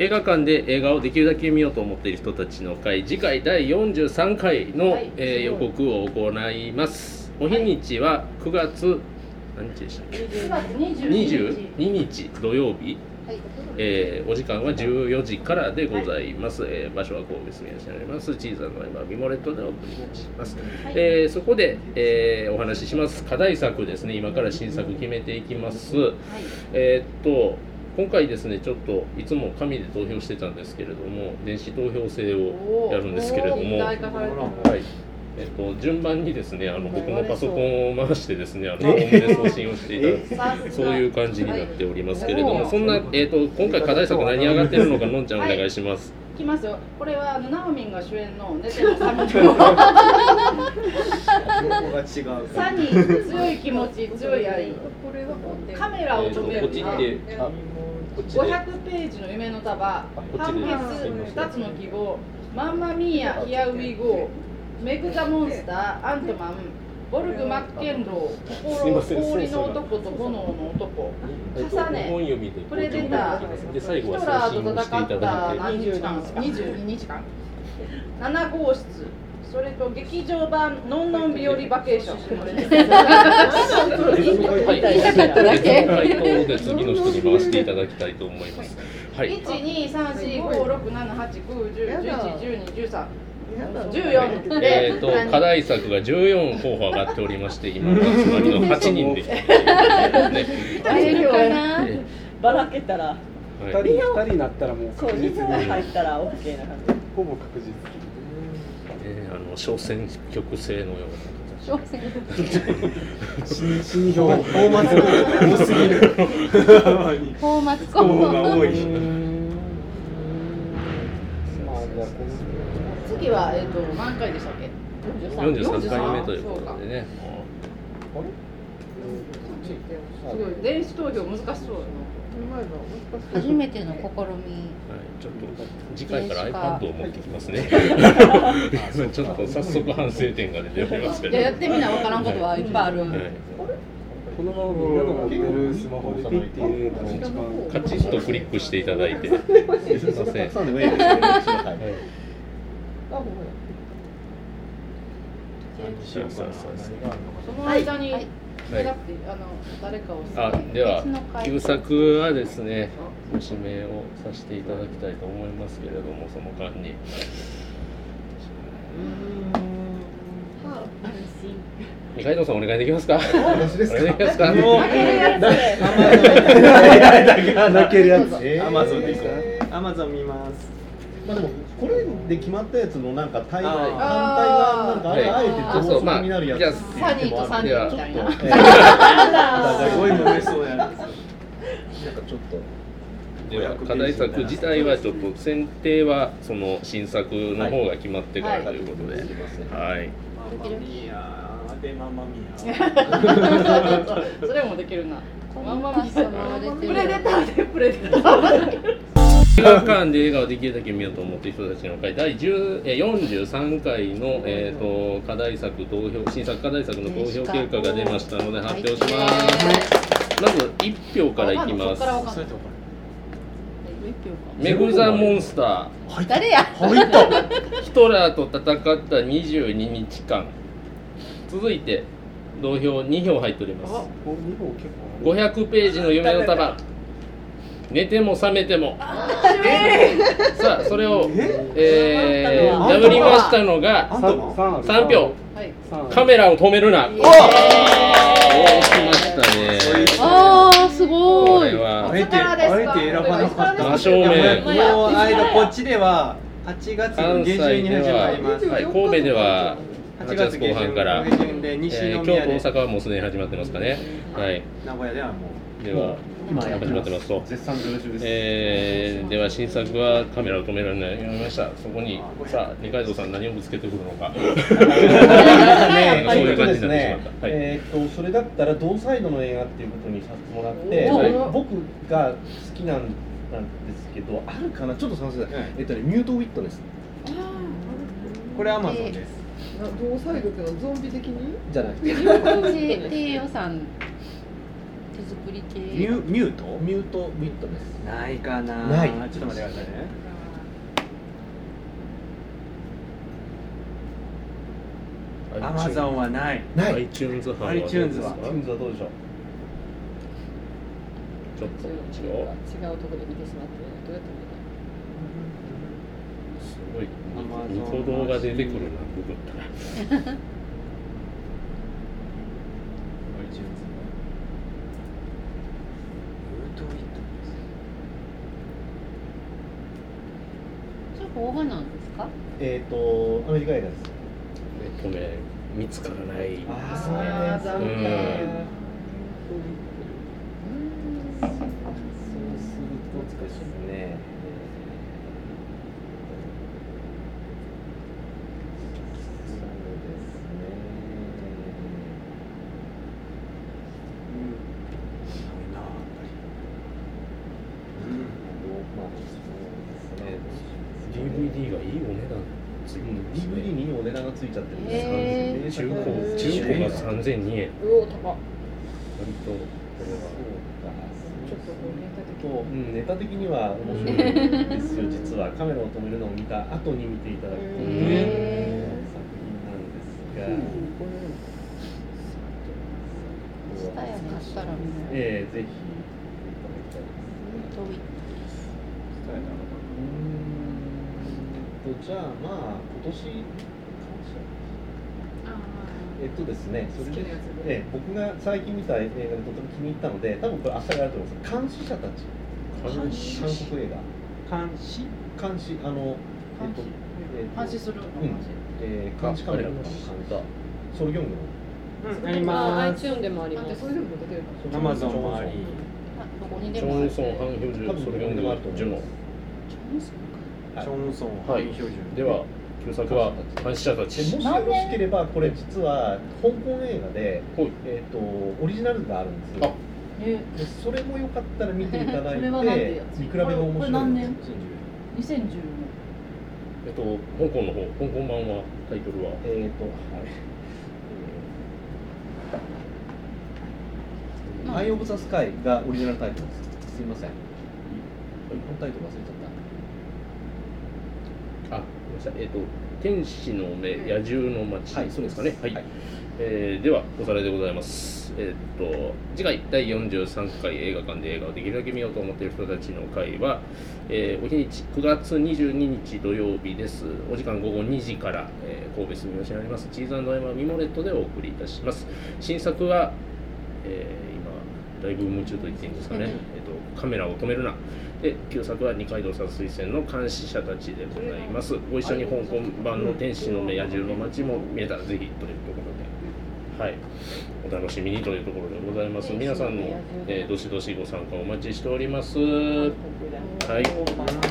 映画館で映画をできるだけ見ようと思っている人たちの会。次回第43回の、はい。えー予告を行います。お日にちは9月何日でしたっけ？9月22 22日。土曜日、はい。えーお時間は14時からでございます、えー場所は神戸住吉にあります。小さな今ビモレットでお送りします、はい。えーそこで、えーお話しします。課題作ですね。今から新作決めていきます、えーっと今回ですねちょっといつも紙で投票してたんですけれども電子投票制をやるんですけれどもはい。えっと、順番にですねあの僕のパソコンを回してですねあのホームで送信をしていただく。そういう感じになっておりますけれども、はい。そんな、えっと今回課題作何上がってるのかのんちゃんお願いします。い。きますよ。これはあのナオミンが主演の寝てもサミのが違うサニー強い気持ち強い愛。カメラを止める。こっち行ってあこっちで500ページの夢の束判で。決2つの希望マンマミーヤヒアウィゴーメグザモンスターアントマンボルグ・マッケンロー心氷の男と炎の男。えっと重ねプレデターヒトラーと戦った。何日間22日間7号室。それと劇場版ノンノン日和バケーション。言い。たかっただけ回答で次の人に回してい。ただきたい。と思い。ます。はい。1、2、3、4、5、6、7、8、9、10、11、12、13、14えっ、で、と課題作が14候補上がっておりまして、今の集まりの8人で。ね大丈夫かなえばらけたら、はい。二人二人になったらもうそう、確実2本に入ったら OK な感じ。ほぼ確実えーあの小選挙区制のような小選新新票フォーマット多すぎるフォーマツコ候補が多い次は、えっ、と、何回でしたっけ43回目ということでね。すごい、電子投票難しそう初めての試みはい、ちょっと次回から iPad を持ってきますね。ちょっと早速反省点が出ておりますけど。やってみなわからんことはいっぱいある、はいこのままみんなの持ってるスマホでピッて入れたら一番カチッとクリックしていただいて。すいません。さんでもいいですよはいそうそうそうその間に、はいだってあの誰かをあでは旧作はですねご指名をさせていただきたいと思いますけれどもその間に。二階堂さんお願いできますか？私ですか？お願いできますか？もう泣けるやつ。アマゾンですアマゾン見ます。まあでもこれで決まったやつのなんか対反対がなんかあれあえてあそうまあ同側になるやつっていうサニーとサニーみたいな。ちょっとえー すごい揉めそうやな。なんかちょっとでは課題作自体はちょっと選定はその新作の方が決まってからということで、はい。ママミヤでママミヤ。それも できるな。ママミヤプレデターでプレデター映画館で映画をできるだけ見ようと思っている人たちの会第10えー43回の、えー、と課題作投票新作課題作の投票結果が出ましたので発表します、まず1票からいきます。メグ・ザ・モンスタ誰や？ーヒトラーと戦った22日間。続いて同票2票入っております。こう二本結構。500ページの夢の束寝ても覚めても。さあそれを、え？ー、破りましたのが三三ある3票カメラを止めるな。おお来ましたね。あーすこごいあえてあえて選ばなかった。真正面。もう間こっちでは8月下旬に始まります。はい、神戸では8 8月後半から、えー京都大阪はもうすでに始まってますかね。はい。名古屋ではもでは今始まってます。と絶賛上中です、えー、では新作はカメラを止められない読みました。そこにさあ二階堂さん何をぶつけてくるのか。ねそういう感じですになってしまねった。はい。えーっとそれだったら同サイドの映画っていうことにさせてもらって、はい。僕が好きなんなんですけどあるかな？ちょっと探せない、はい。えっとねミュートウィットネスうこれアマゾンです。同サイドっていうのはゾンビ的に？じゃない。低低予算手作ぶり系。ミュミュート？ミュートミットです。ないかな。ない。ちょっと待ってくださいね。アマゾンはない。ない。iTunes 班は iTunes は。iTunes はどうでしょう？ちょっと違う違うところで見てしまってどうやって見すごい。Amazon ニコ動が出てくるなググったら iTunes ミュートウィットそれ邦画なんですか？えっ、とアメリカ映画です。ごめん見つからない。ああー残念。うんそうするとですねそうですねないなやっぱりまあそうですね DVD がいいお値段ついてうん。ますね DVD にいいお値段がついちゃってる。んですへで中古。中古。が3002円うお高っ割とこれは。ちょっとこう。ネタ的と、うん、ネタ的には面白いですよ。実は。カメラを止めるのを見た後に見ていただくというへ作品なんですが、スタヤ買ったらもうええぜひ見ていただきたいです。遠い。うーんとじゃあまあ今年えっとですね、それで、ええ、僕が最近見た映画でとても気に入ったので、多分これ明日やると思います。監視者たち。監視韓国映画。監視監視、あの、えっと、えっと監視するのうん。監視えー、監視カメラとかの監視。ソルギョングの。うんありあます。iTunes でもあります。でそれでも出てるのアマゾンもありあどこにチでもある。ョンソン・ハン・ヒョジュそれ読んでるジュノはいチョンソン、はい。ハンヒョジュでは旧作は監視者たでち。もしよろしければ、これ実は香港映画で、はいえっと、オリジナルがあるんです。よ。え。でそれもよかったら見ていただいて 見比べが面白いこれ何年？です2010年えっと香港の方。香港版はタイトルは？えっ、とあれえー。アイ・オブ・ザ・スカイがオリジナルタイトルです。すいません。本タイトル忘れちゃっあごめんなさい。えっと天使の目野獣の街。はい。そうですかね。はい、はい。えーではおさらいでございます。えっと次回第43回映画館で映画をできるだけ見ようと思っている人たちの会は、えーお日にち9月22日土曜日です。お時間午後2時から、えー神戸住吉にあります。チーズエマミモレットでお送りいたします。新作は、えー今だいぶ夢中と言っていいんですかね、えっとカメラを止めるなで旧作は二階堂さん推薦の監視者たちでございます。ご一緒に香港版の天使の目野獣の街も見えたらぜひというところで。はい。お楽しみにというところでございます。皆さんの、えーどしどしご参加お待ちしております。はい。